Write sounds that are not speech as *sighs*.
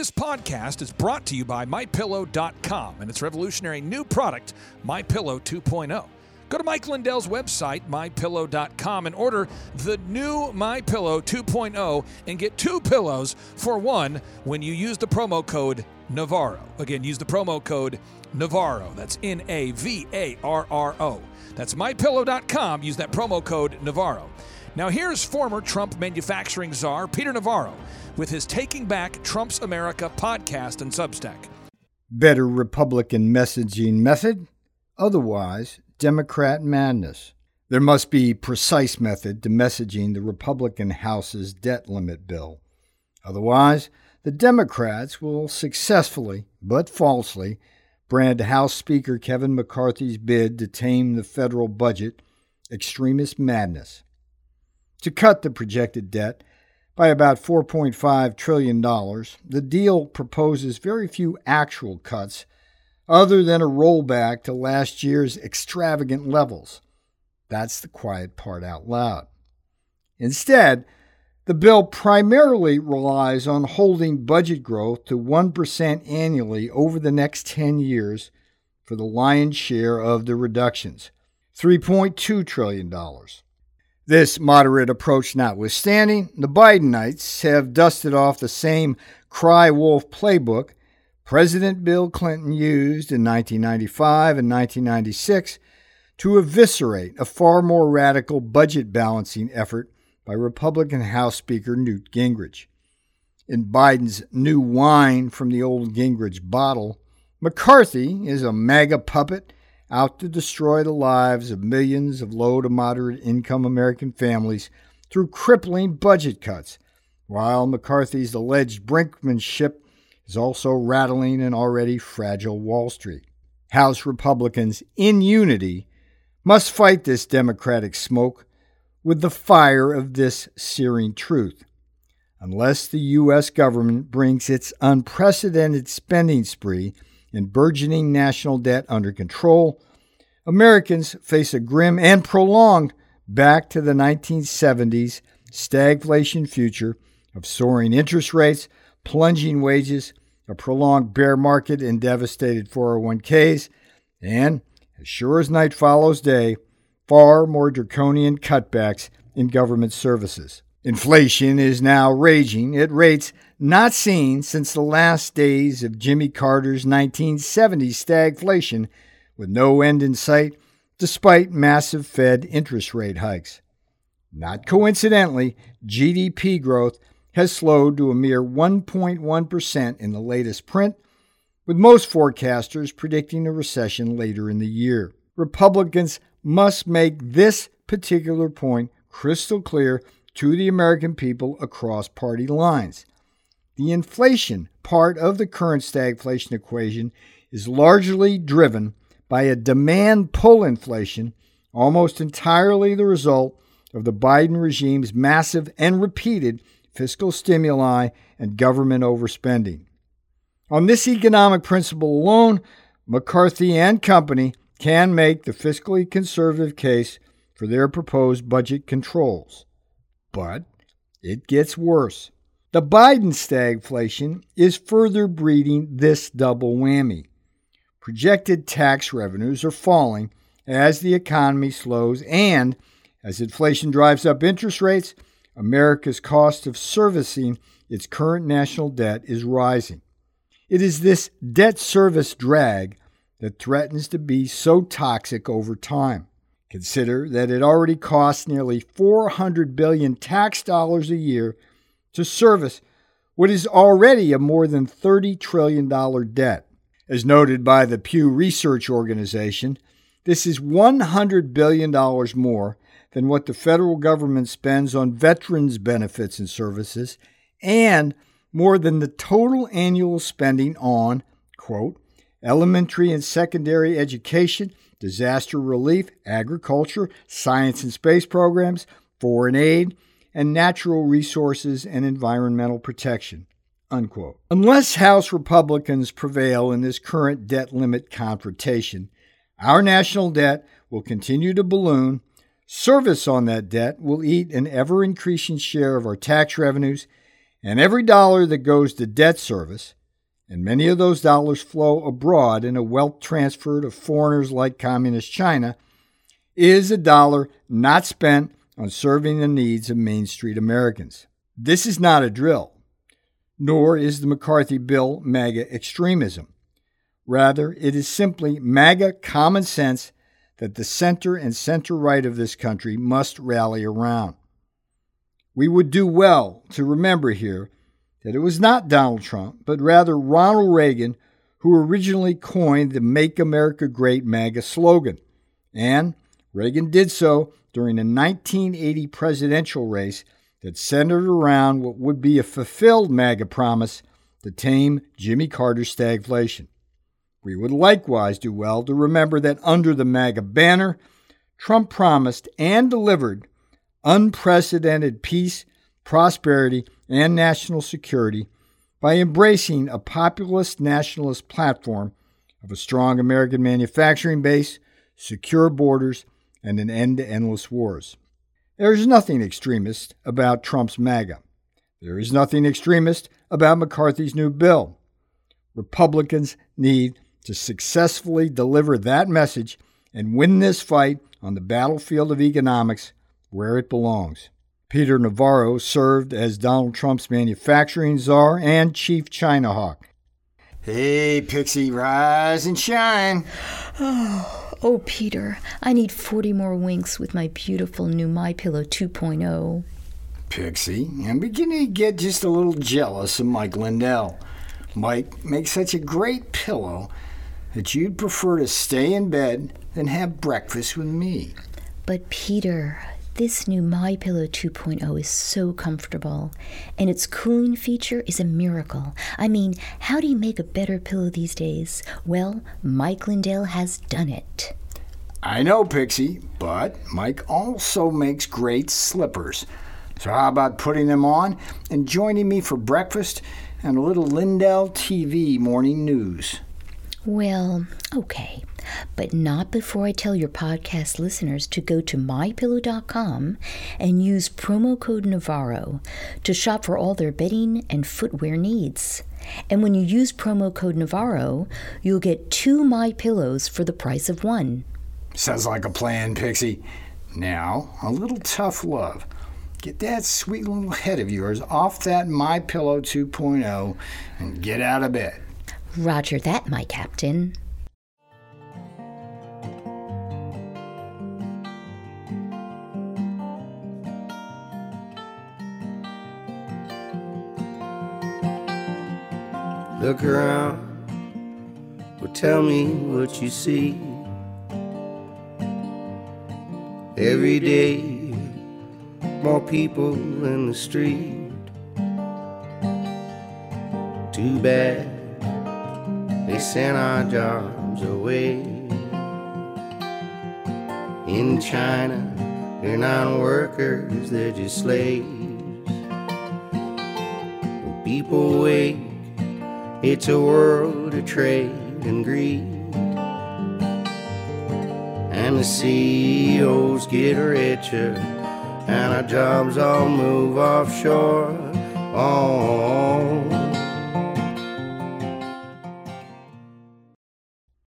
This podcast is brought to you by MyPillow.com and its revolutionary new product, MyPillow 2.0. Go to Mike Lindell's website, mypillow.com, and order the new MyPillow 2.0 and get two pillows for one when you use the promo code Navarro. Again, use the promo code Navarro. That's N A V A R R O. That's mypillow.com. Use that promo code Navarro. Now, here's former Trump manufacturing czar Peter Navarro with his Taking Back Trump's America podcast and Substack. Better Republican messaging method, otherwise, Democrat madness. There must be precise method to messaging the Republican House's debt limit bill. Otherwise, the Democrats will successfully, but falsely, brand House Speaker Kevin McCarthy's bid to tame the federal budget extremist madness. To cut the projected debt by about $4.5 trillion, the deal proposes very few actual cuts other than a rollback to last year's extravagant levels. That's the quiet part out loud. Instead, the bill primarily relies on holding budget growth to 1% annually over the next 10 years for the lion's share of the reductions $3.2 trillion. This moderate approach notwithstanding, the Bidenites have dusted off the same cry wolf playbook President Bill Clinton used in 1995 and 1996 to eviscerate a far more radical budget balancing effort by Republican House Speaker Newt Gingrich. In Biden's new wine from the old Gingrich bottle, McCarthy is a MAGA puppet out to destroy the lives of millions of low to moderate income American families through crippling budget cuts, while McCarthy's alleged brinkmanship is also rattling an already fragile Wall Street. House Republicans, in unity, must fight this Democratic smoke with the fire of this searing truth. Unless the U.S. government brings its unprecedented spending spree and burgeoning national debt under control, Americans face a grim and prolonged back to the 1970s stagflation future of soaring interest rates, plunging wages, a prolonged bear market and devastated 401ks, and, as sure as night follows day, far more draconian cutbacks in government services. Inflation is now raging at rates not seen since the last days of Jimmy Carter's 1970s stagflation, with no end in sight despite massive Fed interest rate hikes. Not coincidentally, GDP growth has slowed to a mere 1.1% in the latest print, with most forecasters predicting a recession later in the year. Republicans must make this particular point crystal clear to the American people across party lines. The inflation part of the current stagflation equation is largely driven by a demand pull inflation, almost entirely the result of the Biden regime's massive and repeated fiscal stimuli and government overspending. On this economic principle alone, McCarthy and company can make the fiscally conservative case for their proposed budget controls. But it gets worse. The Biden stagflation is further breeding this double whammy. Projected tax revenues are falling as the economy slows and as inflation drives up interest rates, America's cost of servicing its current national debt is rising. It is this debt service drag that threatens to be so toxic over time. Consider that it already costs nearly 400 billion tax dollars a year to service what is already a more than 30 trillion dollar debt. As noted by the Pew Research Organization, this is 100 billion dollars more than what the federal government spends on veterans benefits and services and more than the total annual spending on quote elementary and secondary education, disaster relief, agriculture, science and space programs, foreign aid, and natural resources and environmental protection. Unquote. Unless House Republicans prevail in this current debt limit confrontation, our national debt will continue to balloon. Service on that debt will eat an ever increasing share of our tax revenues, And every dollar that goes to debt service, and many of those dollars flow abroad in a wealth transfer to foreigners like Communist China, is a dollar not spent on serving the needs of Main Street Americans. This is not a drill, nor is the McCarthy bill MAGA extremism. Rather, it is simply MAGA common sense that the center and center right of this country must rally around. We would do well to remember here that it was not Donald Trump, but rather Ronald Reagan who originally coined the Make America Great MAGA slogan. And Reagan did so during a 1980 presidential race that centered around what would be a fulfilled MAGA promise to tame Jimmy Carter's stagflation. We would likewise do well to remember that under the MAGA banner, Trump promised and delivered unprecedented peace, prosperity, and national security by embracing a populist nationalist platform of a strong American manufacturing base, secure borders, and an end to endless wars. There is nothing extremist about Trump's MAGA. There is nothing extremist about McCarthy's new bill. Republicans need to successfully deliver that message and win this fight on the battlefield of economics where it belongs. Peter Navarro served as Donald Trump's manufacturing czar and chief China hawk. Hey, Pixie, rise and shine. Oh, *sighs* oh, Peter, I need 40 more winks with my beautiful new My Pillow 2.0. Pixie, I'm beginning to get just a little jealous of Mike Lindell. Mike makes such a great pillow that you'd prefer to stay in bed than have breakfast with me. But Peter, this new My Pillow 2.0 is so comfortable, and its cooling feature is a miracle. I mean, how do you make a better pillow these days? Well, Mike Lindell has done it. I know, Pixie, but Mike also makes great slippers. So how about putting them on and joining me for breakfast and a little Lindell TV morning news? Well, okay, but not before I tell your podcast listeners to go to mypillow.com and use promo code Navarro to shop for all their bedding and footwear needs. And when you use promo code Navarro, you'll get two My Pillows for the price of one. Sounds like a plan, Pixie. Now, a little tough love. Get that sweet little head of yours off that My Pillow 2.0 and get out of bed. Roger that, my captain. Look around, well, tell me what you see. Every day, more people in the street. Too bad they sent our jobs away. In China, they're not workers, they're just slaves. People wake, it's a world of trade and greed. And the CEOs get richer, and our jobs all move offshore. Oh,